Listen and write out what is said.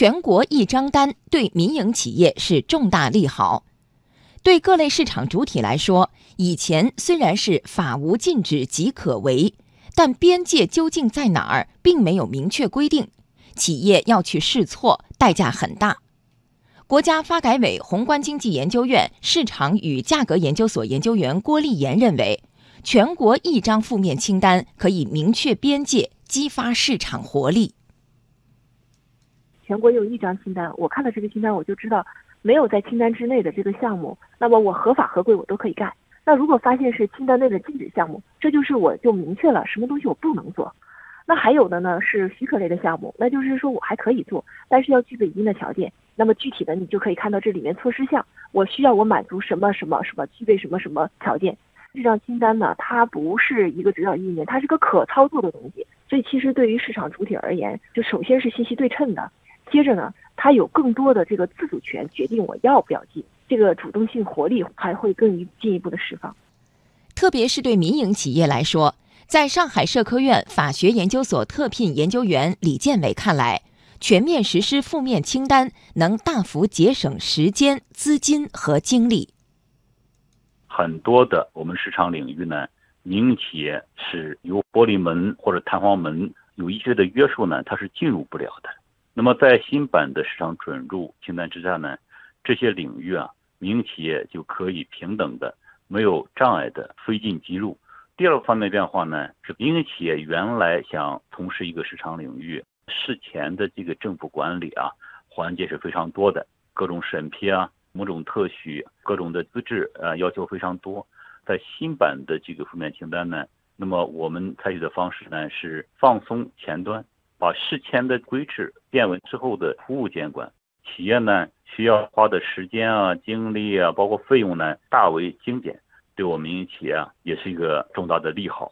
全国一张单对民营企业是重大利好。对各类市场主体来说，以前虽然是法无禁止即可为，但边界究竟在哪儿，并没有明确规定，企业要去试错，代价很大。国家发改委宏观经济研究院市场与价格研究所研究员郭立岩认为，全国一张负面清单可以明确边界，激发市场活力。全国有一张清单，我看了这个清单，我就知道。没有在清单之内的这个项目，那么我合法合规我都可以干。那如果发现是清单内的禁止项目，这就是我就明确了什么东西我不能做。那还有的呢是许可类的项目，那就是说我还可以做，但是要具备一定的条件。那么具体的你就可以看到这里面措施项，我需要我满足什么什么什么，具备什么什么条件。这张清单呢，它不是一个指导意见，它是个可操作的东西。所以其实对于市场主体而言，就首先是信息对称的。接着呢，他有更多的这个自主权，决定我要不要进，这个主动性活力还会更进一步的释放。特别是对民营企业来说，在上海社科院法学研究所特聘研究员李建伟看来，全面实施负面清单能大幅节省时间、资金和精力。很多的我们市场领域呢，民营企业是由玻璃门或者弹簧门，有一些的约束呢，它是进入不了的。那么，在新版的市场准入清单之下呢，这些领域啊，民营企业就可以平等的、没有障碍的飞进即入。第二个方面变化呢，是民营企业原来想从事一个市场领域，事前的这个政府管理啊，环节是非常多的，各种审批啊，某种特许，各种的资质呃要求非常多。在新版的这个负面清单呢，那么我们采取的方式呢是放松前端。把事前的规制变为之后的服务监管，企业呢需要花的时间啊、精力啊，包括费用呢，大为精简，对我们民营企业啊也是一个重大的利好。